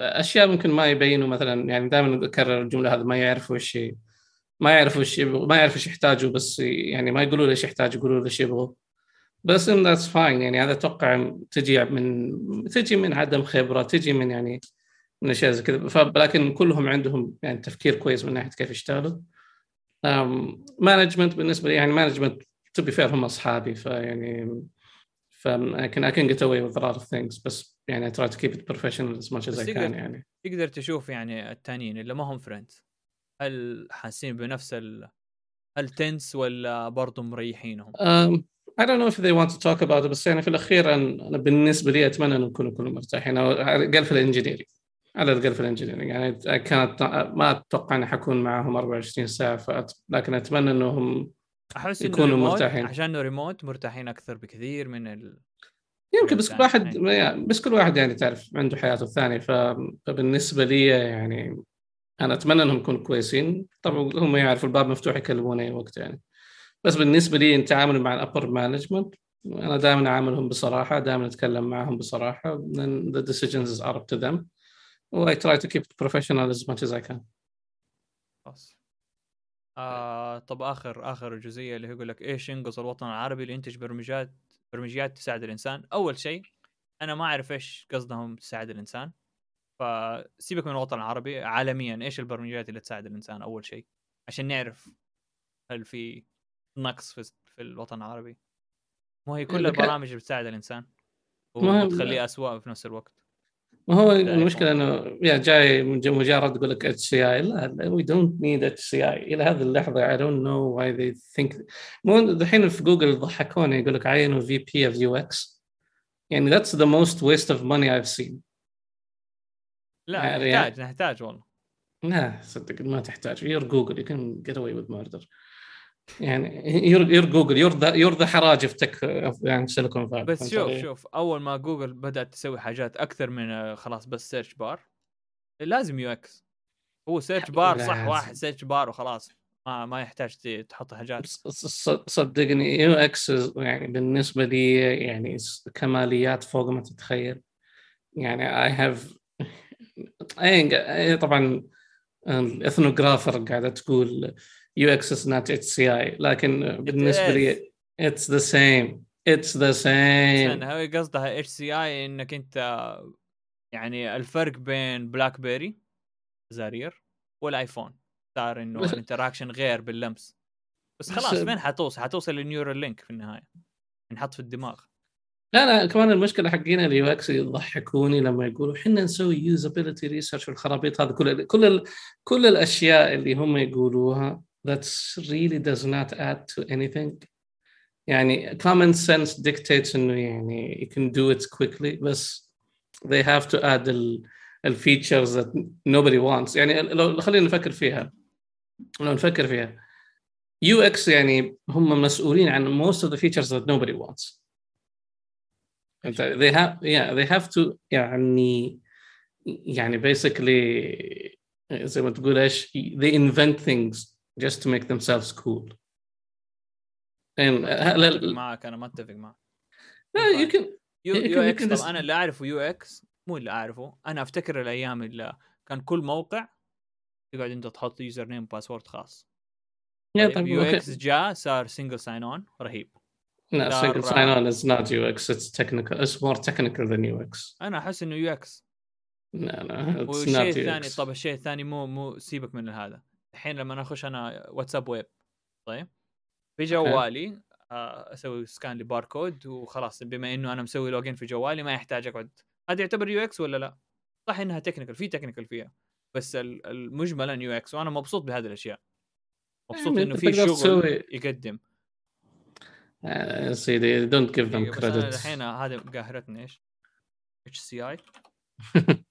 أشياء ممكن ما يبينوا مثلا يعني دائما أكرر الجملة هذه ما يعرفوا إيش ما يعرفوا إيش ما يعرفوا إيش يحتاجوا بس يعني ما يقولوا له إيش يحتاج يقولوا له إيش يبغوا. بس إن that's fine يعني هذا أتوقع تجي من تجي من عدم خبرة تجي من يعني من أشياء زي كذا. لكن كلهم عندهم يعني تفكير كويس من ناحية كيف يشتغلوا. management بالنسبة لي يعني management to be fair هم أصحابي فيعني ف I can I can get away with a lot of things بس يعني I try to keep it professional as much as I can يعني تقدر تشوف يعني الثانيين اللي ما هم friends هل حاسين بنفس ال هل tense ولا برضه مريحينهم؟ um, I don't know if they want to talk about it بس يعني في الأخير أنا بالنسبة لي أتمنى ان نكون كلهم مرتاحين على الاقل في ال engineering على الاقل في ال engineering يعني كانت ما أتوقع إني حكون معهم 24 ساعة فأت... لكن أتمنى إنهم أحس يكونوا مرتاحين. عشان إنه ريموت مرتاحين أكثر بكثير من ال يمكن بس كل واحد يعني بس كل واحد يعني تعرف عنده حياته الثانية. فبالنسبة لي يعني أنا أتمنى إنهم يكونوا كويسين. طبعا هم يعرفوا الباب مفتوح يكلموني أي وقت يعني. بس بالنسبة لي التعامل مع ال upper management أنا دائما أعاملهم بصراحة دائما أتكلم معهم بصراحة. Then the decisions are up to them. و I try to keep it professional as much as I can. خلاص آه طب آخر آخر جزئية اللي هو يقول لك إيش ينقص الوطن العربي لينتج برمجيات برمجيات تساعد الإنسان؟ أول شيء أنا ما أعرف إيش قصدهم تساعد الإنسان. فسيبك من الوطن العربي عالميا إيش البرمجيات اللي تساعد الإنسان أول شيء؟ عشان نعرف هل في نقص في, في الوطن العربي. مو هي كل البرامج اللي بتساعد الإنسان. وتخليه اسوء في نفس الوقت. ما هو المشكلة إنه يا جاي مجرد تقول لك اتش سي آي لا وي دونت نيد اتش سي آي. إلى هذه اللحظة I don't know why they think الحين في جوجل يضحكوني يقول لك عينوا VP of UX يعني that's the most waste of money I've seen لا يعني نحتاج نحتاج والله. لا صدق ما تحتاج. you're Google you can get away with murder يعني you're Google you're the you're the حراج في tech يعني سيليكون فالي بس شوف شوف أول ما جوجل بدأت تسوي حاجات أكثر من آه، خلاص بس search bar لازم UX. هو search bar صح واحد search bar وخلاص. ما ما يحتاج تحط حاجات. صدقني UX يعني بالنسبة لي يعني كماليات فوق ما تتخيل. يعني I have طبعا ال ethnographer قاعدة تقول UX is not HCI لكن بالنسبة لي it's the same it's the same هو قصدها HCI إنك أنت يعني الفرق بين بلاك بيري زارير والآيفون. صار إنه ال interaction غير باللمس. بس خلاص فين حتوصل؟ حتوصل للنيورال لينك في النهاية. نحط في الدماغ. لا لا كمان المشكلة حقين ال UX يضحكوني لما يقولوا إحنا نسوي usability research والخرابيط هذه. كل كل كل الأشياء اللي هم يقولوها that really does not add to anything يعني common sense dictates انه يعني you can do it quickly بس they have to add ال, ال features that nobody wants يعني لو خلينا نفكر فيها لو نفكر فيها UX يعني هم مسؤولين عن most of the features that nobody wants they have yeah they have to يعني يعني basically زي ما تقول ايش they invent things Just to make themselves cool. And uh, معك أنا ما أتفق معك. لا you can U, UX طب أنا اللي اعرفه UX مو اللي أعرفه. أنا أفتكر الأيام اللي كان كل موقع تقعد أنت تحط username password خاص. طيب UX جاء صار single sign-on رهيب. لا سنجل ساين اون از نوت يو إكس اتس تكنيكال اتس مور تكنيكال ذان يو إكس أنا أحس إنه يو إكس لا لا والشيء الثاني طب الشيء الثاني مو مو سيبك من هذا. الحين لما أخش أنا واتساب ويب. طيب. في جوالي آه، أسوي scan ل barcode وخلاص. بما إنه أنا مسوي login في جوالي ما يحتاج أقعد. هذا يعتبر UX ولا لا؟ صح إنها technical في technical فيها. بس المجمل UX وأنا مبسوط بهذه الأشياء. مبسوط يعني إنه في شغل يقدم. آه، سيدي don't give them credit الحين هذه قاهرتني إيش؟ HCI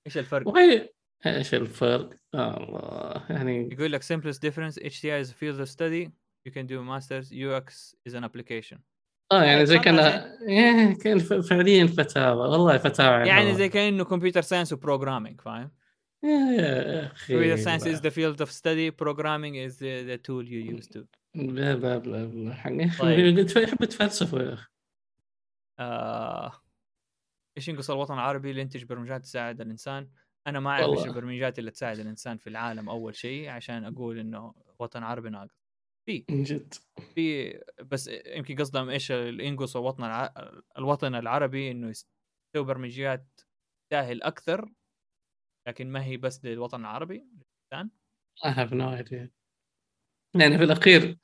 إيش الفرق؟ إيش الفرق؟ الله يعني يقول لك simplest difference HCI is a field of study you can do masters UX is an application. آه يعني زي كان إيه، كأن فعليا فتاوى والله فتاوى يعني زي كأنه computer science و programming فاهم؟ يا أخي science is the field of study programming is the, the tool you use to. لا لا لا لا طيب. تحب تفلسفوا يا أخي. آه... إيش ينقص الوطن العربي لينتج برمجات تساعد الإنسان؟ أنا ما أعرف إيش البرمجيات اللي تساعد الإنسان في العالم أول شيء عشان أقول إنه وطن عربي ناقص. في جد. في بس يمكن قصدهم إيش ينقص الوطن الع... الوطن العربي إنه يسوي برمجيات تسهل أكثر لكن ما هي بس للوطن العربي الانسان I have no idea. يعني في الأخير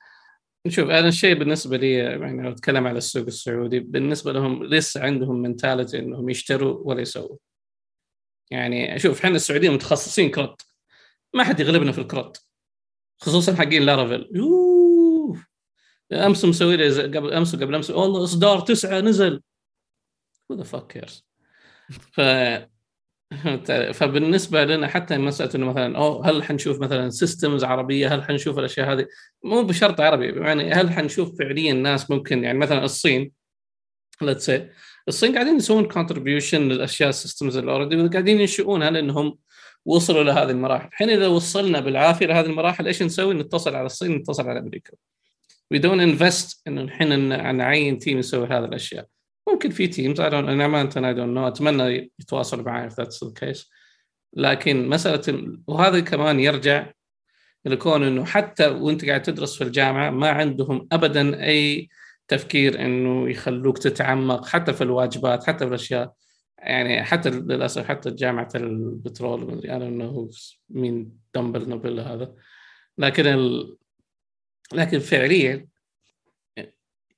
شوف أنا الشيء بالنسبة لي يعني لو أتكلم على السوق السعودي بالنسبة لهم لسه عندهم منتاليتي إنهم يشتروا ولا يسووا. يعني شوف إحنا السعوديين متخصصين CRUD ما حد يغلبنا في ال CRUD خصوصا حقين Laravel أمس مسوي لي قبل أمس وقبل أمس والله إصدار تسعة نزل. who the fuck cares ف فبالنسبة لنا حتى مساله إنه مثلا أوه هل حنشوف مثلا systems عربية؟ هل حنشوف الأشياء هذه؟ مو بشرط عربي يعني هل حنشوف فعليا ناس ممكن يعني مثلا الصين let's الصين قاعدين يسوون contribution للأشياء ال systems ال already وقاعدين ينشئونها لأنهم وصلوا لهذه المراحل، الحين إذا وصلنا بالعافية لهذه المراحل إيش نسوي؟ نتصل على الصين نتصل على أمريكا. we don't invest انه الحين نعين team يسوي هذه الأشياء. ممكن في teams I don't don't know أتمنى يتواصلوا معي if that's the case. لكن مسألة وهذا كمان يرجع إلى كون إنه حتى وأنت قاعد تدرس في الجامعة ما عندهم ابدا أي تفكير إنه يخلوك تتعمق حتى في الواجبات حتى في الأشياء. يعني حتى للأسف حتى جامعة البترول أنا انه مين دمبل نوبل هذا. لكن ال... لكن فعليا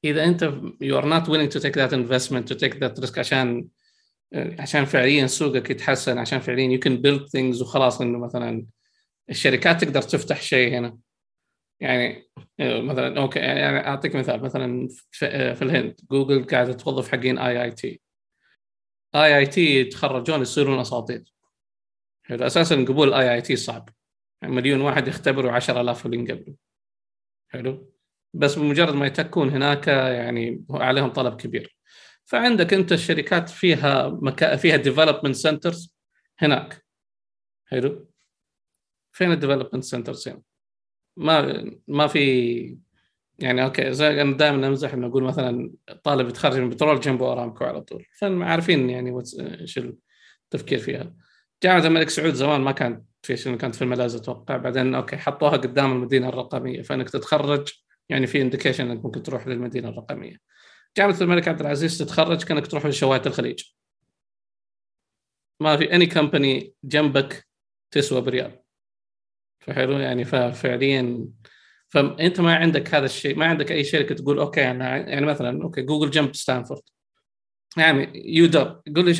إذا أنت you are not willing to take that investment to take that risk عشان عشان فعليا سوقك يتحسن عشان فعليا you can build things وخلاص إنه مثلا الشركات تقدر تفتح شيء هنا. يعني مثلا okay يعني أعطيك مثال مثلا في الهند جوجل قاعدة توظف حقين IIT. آي آي تي يتخرجون يصيرون أساطير. أساسا قبول آي آي تي صعب. يعني مليون واحد يختبر و10000 اللي ينقبلوا حلو؟ بس بمجرد ما يتكون هناك يعني عليهم طلب كبير. فعندك أنت الشركات فيها مكا... فيها development centers هناك. حلو؟ فين ال development centers هنا؟ ما ما في يعني okay زي أنا دائما أمزح إنه أقول مثلا طالب يتخرج من بترول جنبه أرامكو على طول. فعارفين يعني إيش التفكير فيها. جامعة الملك سعود زمان ما كانت في كانت في الملز أتوقع. بعدين okay حطوها قدام المدينة الرقمية. فإنك تتخرج يعني في indication إنك ممكن تروح للمدينة الرقمية. جامعة الملك عبد العزيز تتخرج كأنك تروح لشوايه الخليج. ما في any company جنبك تسوى بريال. فحلو يعني ففعليا فأنت ما عندك هذا الشيء ما عندك أي شركة تقول okay أنا يعني مثلا okay جوجل جنب ستانفورد. يعني UDub قول لي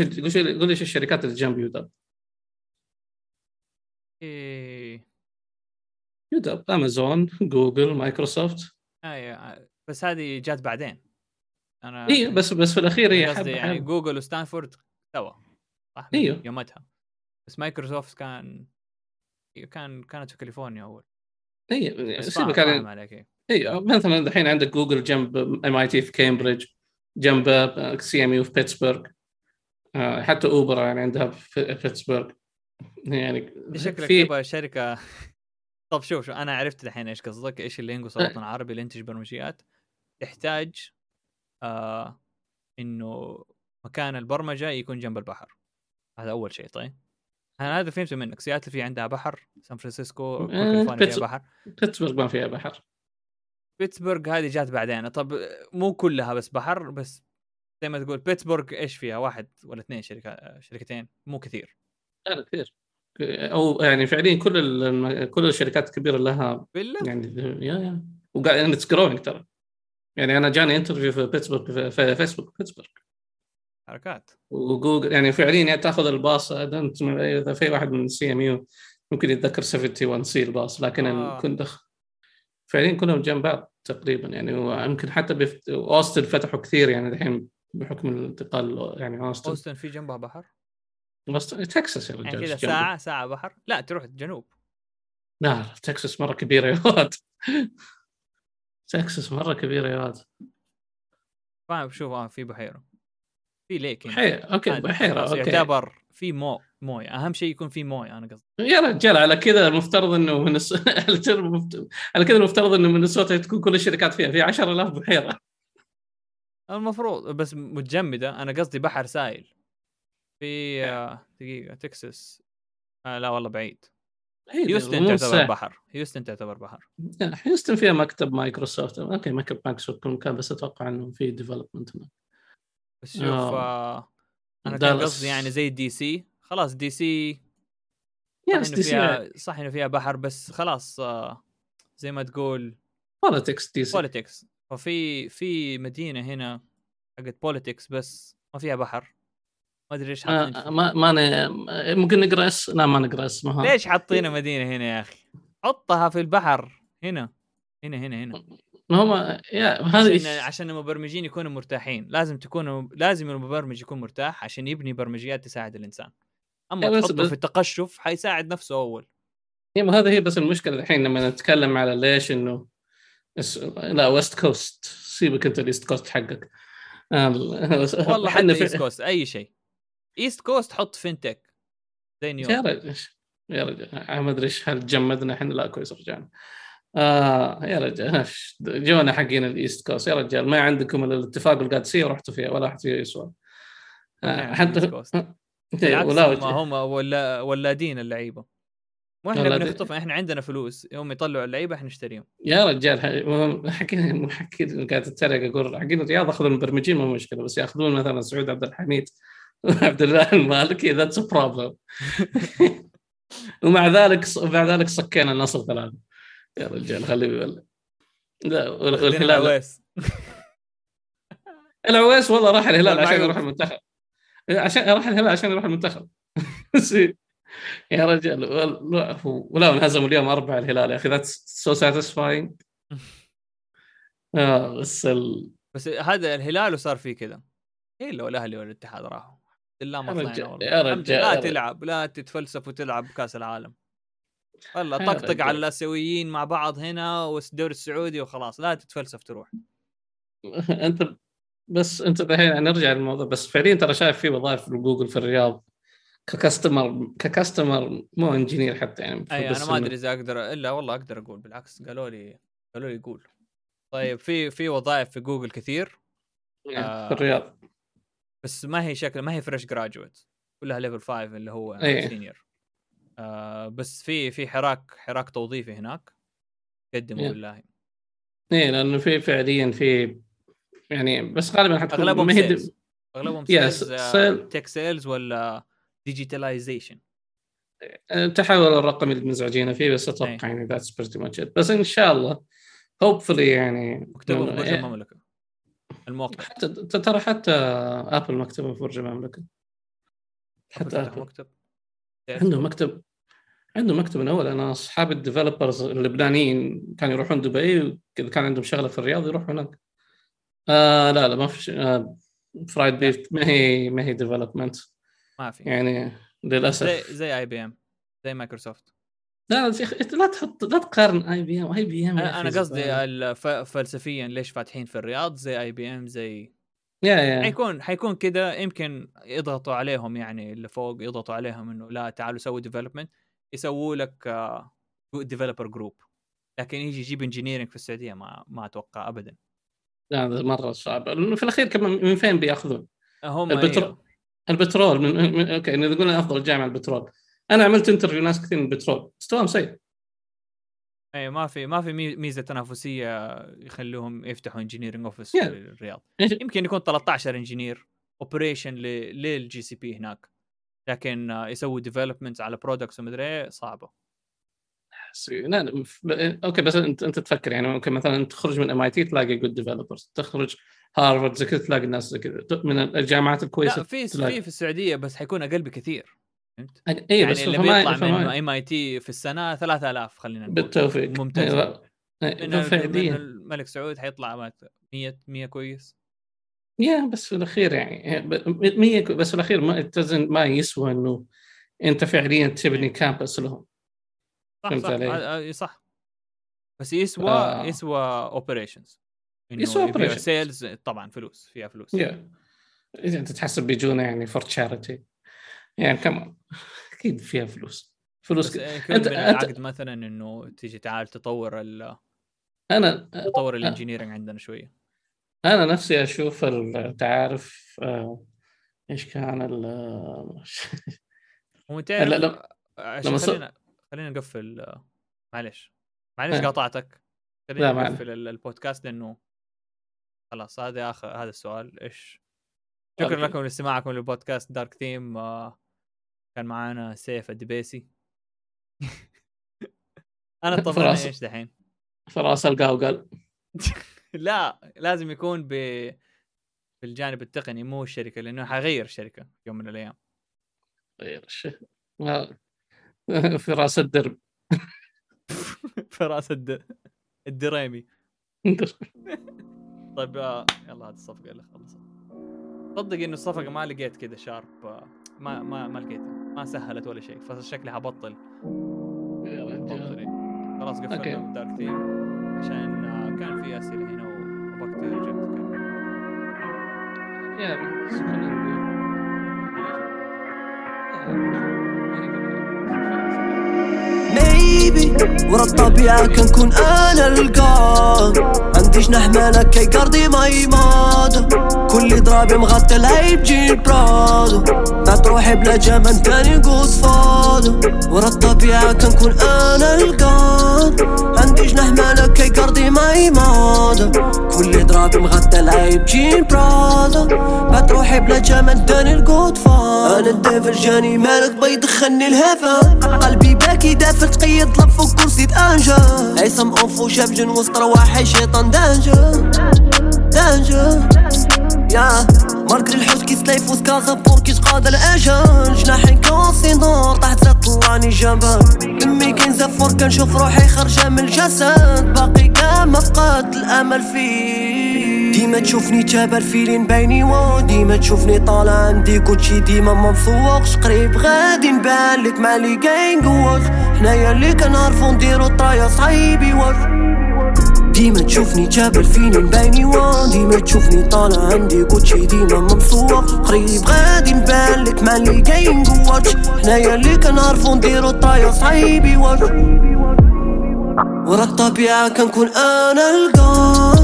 قول لي إيش الشركات اللي جنب UDub إيه. UDub أمازون جوجل مايكروسوفت. أيوه بس هذه جات بعدين. أنا اي بس بس في الأخير هي قصدي يعني جوجل وستانفورد سوا صح؟ إيوه. يومتها. بس مايكروسوفت كان كان كانت في كاليفورنيا أول. اي سيبك كان اي مثلا الحين عندك جوجل جنب MIT في كامبريدج جنب CMU في بيتسبرغ آه، حتى اوبر يعني عندها في بيتسبرغ يعني شكلك في... تبغى شركة. طب شوف شو أنا عرفت الحين إيش قصدك إيش اللي ينقص الوطن العربي اللي ينتج برمجيات تحتاج آه إنه مكان البرمجة يكون جنب البحر. هذا أول شيء طيب. أنا هذا فهمته منك. سياتل في عندها بحر سان فرانسيسكو كاليفورنيا فيها بحر. بيتسبرغ ما فيها بحر. بيتسبرغ هذه جات بعدين. طب مو كلها بس بحر بس زي ما تقول بيتسبرغ إيش فيها؟ واحد ولا اثنين شركات شركتين؟ مو كثير. لا كثير. أو يعني فعليا كل كل الشركات الكبيره لها بالله يعني yeah yeah. وقاعد it's growing ترى. يعني أنا جاني interview في بيتسبرغ في فيسبوك بيتسبرغ. حركات. وجوجل يعني فعليا يعني تأخذ الباص إذا في واحد من CMU ممكن يتذكر 71 C الباص لكن آه. كنت فعليا كلهم جنب بعض تقريبا يعني ويمكن حتى بفت... أوستن فتحوا كثير يعني الحين بحكم الانتقال يعني أوستن. أوستن في جنبها بحر؟ أوستن تكساس يعني كذا ساعة ساعة بحر؟ لا تروح الجنوب. لا تكساس مرة كبيرة يا ولد تكساس مرة كبيرة يا ولد فاهم شوف آه في بحيرة. في lake بحيرة okay بحيرة okay. يعتبر في مو موية. أهم شيء يكون في موية أنا قصدي. يا رجال على كذا المفترض إنه من الس... على كذا المفترض إنه مينيسوتا تكون كل الشركات فيها. في 10000 بحيرة. المفروض بس متجمدة. أنا قصدي بحر سائل في آه، دقيقة تكساس. آه لا والله بعيد. هيوستن تعتبر بحر. هيوستن تعتبر بحر. هيوستن فيها مكتب مايكروسوفت. okay مكتب مايكروسوفت كل مكان بس أتوقع إنه في development بس شوف آه. أنا كان قصدي يعني زي DC. خلاص DC صح إنه فيها صح إنه فيها بحر بس خلاص آه زي ما تقول politics DC. politics ففي في مدينة هنا حقت politics بس ما فيها بحر. ما أدري ليش حاطين آه ما ما ن... ممكن نقرأ اس؟ لا ما نقرأ اسمها ليش حاطين مدينة هنا يا أخي؟ حطها في البحر. هنا هنا هنا هنا. ما هم يا هذه عشان, عشان المبرمجين يكونوا مرتاحين. لازم تكونوا لازم المبرمج يكون مرتاح عشان يبني برمجيات تساعد الإنسان. أما تحطه في التقشف حيساعد نفسه أول. هي ما هذه هي بس المشكلة الحين لما نتكلم على ليش إنه لا West Coast سيبك أنت ال East Coast حقك. والله حتى East Coast أي شيء. East Coast حط fintech زي نيويورك يا رجل يا رجل ما أدري إيش هل جمدنا إحنا. لا كويس رجعنا. آه يا رجال جونا حقين ال East Coast. يا رجال ما عندكم إلا الاتفاق القادسية ورحتوا فيها ولا واحد فيها يسوى. نعم، حتى. إيه، ولا هم, وجه. هم ولا ولادين اللعيبة. وإحنا ولادين. بنخطف إحنا عندنا فلوس. يوم يطلعوا اللعيبة إحنا نشتريهم. يا رجال حكينا حكينا قاعد أتريق أقول حقين الرياض أخذوا المبرمجين ما مشكلة بس يأخذون مثلا سعود عبد الحميد وعبد الله المالكي that's problem ومع ذلك ومع ذلك صكينا النصر ثلاثة. يا رجال خليه يولع لا والهلال العويس العويس والله راح الهلال عشان. يروح المنتخب. عشان راح الهلال عشان يروح المنتخب. يا رجال ولا انهزموا اليوم أربعة الهلال يا أخي. that's so satisfying آه بس ال... بس هذا الهلال وصار فيه كذا. إيه لو الأهلي والاتحاد راحوا. الا ما يا طلعنا رجال- والله. يا الحمد رجال- لله، يا لا. تلعب لا تتفلسف وتلعب كاس العالم. والله طقطق. على الآسيويين مع بعض هنا والدوري السعودي وخلاص لا تتفلسف تروح. أنت بس أنت الحين نرجع للموضوع بس فعليا ترى شايف في وظائف في جوجل في الرياض ك customer ك customer مو engineer حتى يعني أي أنا ما أدري إذا أقدر إلا والله أقدر أقول بالعكس قالوا لي قالوا لي قول طيب في في وظائف في جوجل كثير. يعني في الرياض. بس ما هي شكل ما هي fresh graduate كلها level 5 اللي هو إيه. senior آه بس في في حراك حراك توظيفي هناك قدموا إيه. بالله. إيه لأنه في فعليا في يعني بس غالبا حتكون أغلبهم ما هي sales أغلبهم sales sale. tech sales ولا digitalization التحول الرقمي اللي مزعجين فيه بس إيه. أتوقع يعني that's pretty much بس إن شاء الله hopefully يعني مكتبهم في برج إيه، المملكة الموقع. حتى ترى حتى ابل مكتبه في برج المملكه حتى ابل مكتب. عنده مكتب. عنده مكتب من أول. أنا أصحاب ال developers اللبنانيين كانوا يروحون دبي اذا كان عندهم شغلة في الرياض يروحوا هناك. آه لا لا ما في آه فرايد بيف ما هي ما هي development ما في. يعني للأسف. زي زي IBM زي مايكروسوفت لا لا تحط لا تقارن اي بي ام اي بي ام أنا أنا قصدي فلسفيا ليش فاتحين في الرياض زي IBM زي يا يا. حيكون حيكون كذا يمكن يضغطوا عليهم يعني اللي فوق يضغطوا عليهم إنه لا تعالوا سووا development يسووا لك developer group لكن يجي يجيب engineering في السعودية ما ما أتوقع ابدا. لا هذا مرة صعب. لأنه في الأخير كمان من فين بيأخذون؟ هم البترول. أيوه. البترول. من, من... أوكي اذا قلنا أفضل جامعة البترول. أنا عملت interview ناس كثير من البترول. مستواهم سيء. اي ما في ما في مي- ميزة تنافسية يخلوهم يفتحوا engineering office Yeah. في الرياض. يمكن يكون 13 engineer operation لل GCP هناك. لكن آه، يسوي development على products ومدري إيه صعبة لا أوكي بس أنت أنت تفكر يعني ممكن مثلا تخرج من MIT تلاقي good developers تخرج هارفرد زي كذا تلاقي الناس زي كذا من الجامعات الكويسة لا في. في في السعودية بس حيكون أقل بكثير فهمت؟ أي يعني بس اللي بيطلع من MIT في السنة 3000 خلينا نقول بالتوفيق ممتاز. أيوة. من, أي، من الملك سعود حيطلع ما- 100 100 كويس yeah بس في الأخير يعني مية بس في الأخير ما تزن ما يسوى إنه أنت فعليا تبني campus لهم. صح صح. علي؟ آه، آه، صح. بس يسوى آه. يسوى operations يسوى operations. sales طبعا فلوس فيها فلوس. yeah. إذا أنت تحسب بيجونا يعني for charity يعني كمان أكيد فيها فلوس. فلوس أنت- من أنت- العقد مثلا إنه تيجي تعال تطور ال- أنا تطور ال engineering عندنا شوية. أنا نفسي أشوف تعرف آه، إيش كان ال هو تعرف لا. عشان لما خلينا خلينا نقفل آه، معلش معلش آه. قاطعتك خلينا نقفل ال- البودكاست لأنه خلاص هذا آخر هذا السؤال إيش شكرا أوكي. لكم لاستماعكم للبودكاست Dark Theme آه، كان معانا سيف الدبيسي أنا طبعا. إيش دحين فراس القاوقل لا لازم يكون ب بالجانب التقني مو الشركة لأنه حغير الشركة يوم من الأيام. غير ما- في رأس الدرب. في رأس الد... الدريمي. طيب آه، يلا هذه الصفقة اللي خلصت صدق إنه الصفقة ما لقيت كذا شارب آه، ما ما ما لقيتها. ما سهلت ولا شيء. فشكلي حبطل إيه. خلاص. قفلنا دارك ثيم عشان كان في اسئله هنا وابغاك ترجع تتكلم يا بس خلينا نقول Maybe ورا الطبيعة كنكون أنا القاد عندي جناح مالك كي قرضي ما يماد. كل ضرابي مغطي العيب جيب برادو بعد روحي بلا جمال تاني قود فادو ورا الطبيعة كنكون أنا القاد. عندي جناح مالك كي قرضي ما يماد. كل ضرابي مغطي العيب جيب برادو بعد روحي بلا جمال تاني القود فادو أنا الدافر جاني مالك بيدخلني الهفا. قلبي باكي دافر تقيد طلب فوق كرسي انجا عيسى اوفو شاف جن وسط رواحي شيطان دانجا دانجا يا ماركري الحوت كي سلايف وسكازا بور كي تقاد الاجل جناحي كوسي نور تحت طلعني جنبك إمي كاين زفور كنشوف روحي خارجة من الجسد. باقي كاع فقدت الأمل فيه. ديما تشوفني تابر فيلين بيني و ديما تشوفني طالع عندي كوتشي ديما ما مسوقش قريب غادي نبان لك مالي كاين قواش حنايا اللي كنعرفو نديرو طرايا صعيبي واش ديما تشوفني جابر فيني مبيني وان ديما تشوفني طالع عندي كوتشي ديما ممسوق قريب غادي نبان لك مالي كاين قواتش حنايا اللي كنعرفو نديرو طرايا صعيبي واش ورا الطبيعة كنكون أنا عندي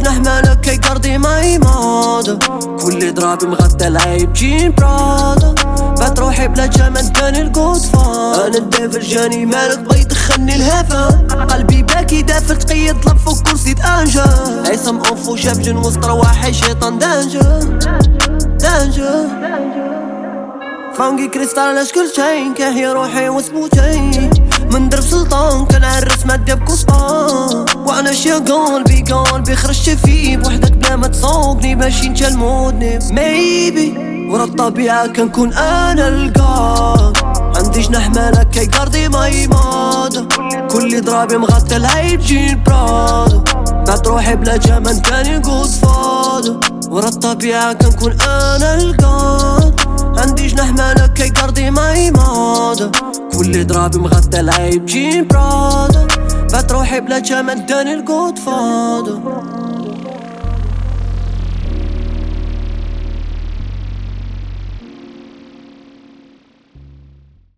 جناح مالك كي قرضي ما يماد كل ضرابي مغطى العيب جين برادا بعد روحي بلا جمال تاني الجود فان أنا الدافر جاني مالك بيدخلني الهفا قلبي باكي دافر تقيد طلب فوق كرسي آنجا. عيسى اوفو شاف جن وسط رواحي شيطان دانجا. دانجا. فانقي كريستال اشكال شين كهي روحي وسبوتين من درب سلطان كنعرس مادة بكسطان وأنا شي قلبي قلبي خرجت فيه بوحدك بلا ما تصوبني باش انت المودني ميبي ورا الطبيعة كنكون أنا القاد عندي جناح مالك كي قرضي ما يماد كل ضرابي مغطي العيب جين برادو بعد روحي بلا جمال تاني قود فادو ورا الطبيعة كنكون أنا القاد عندي جناح مالك كي قرضي ما يماد كل ضرابي مغطي العيب جين برادو بعد روحي بلا جمال تاني القود فادو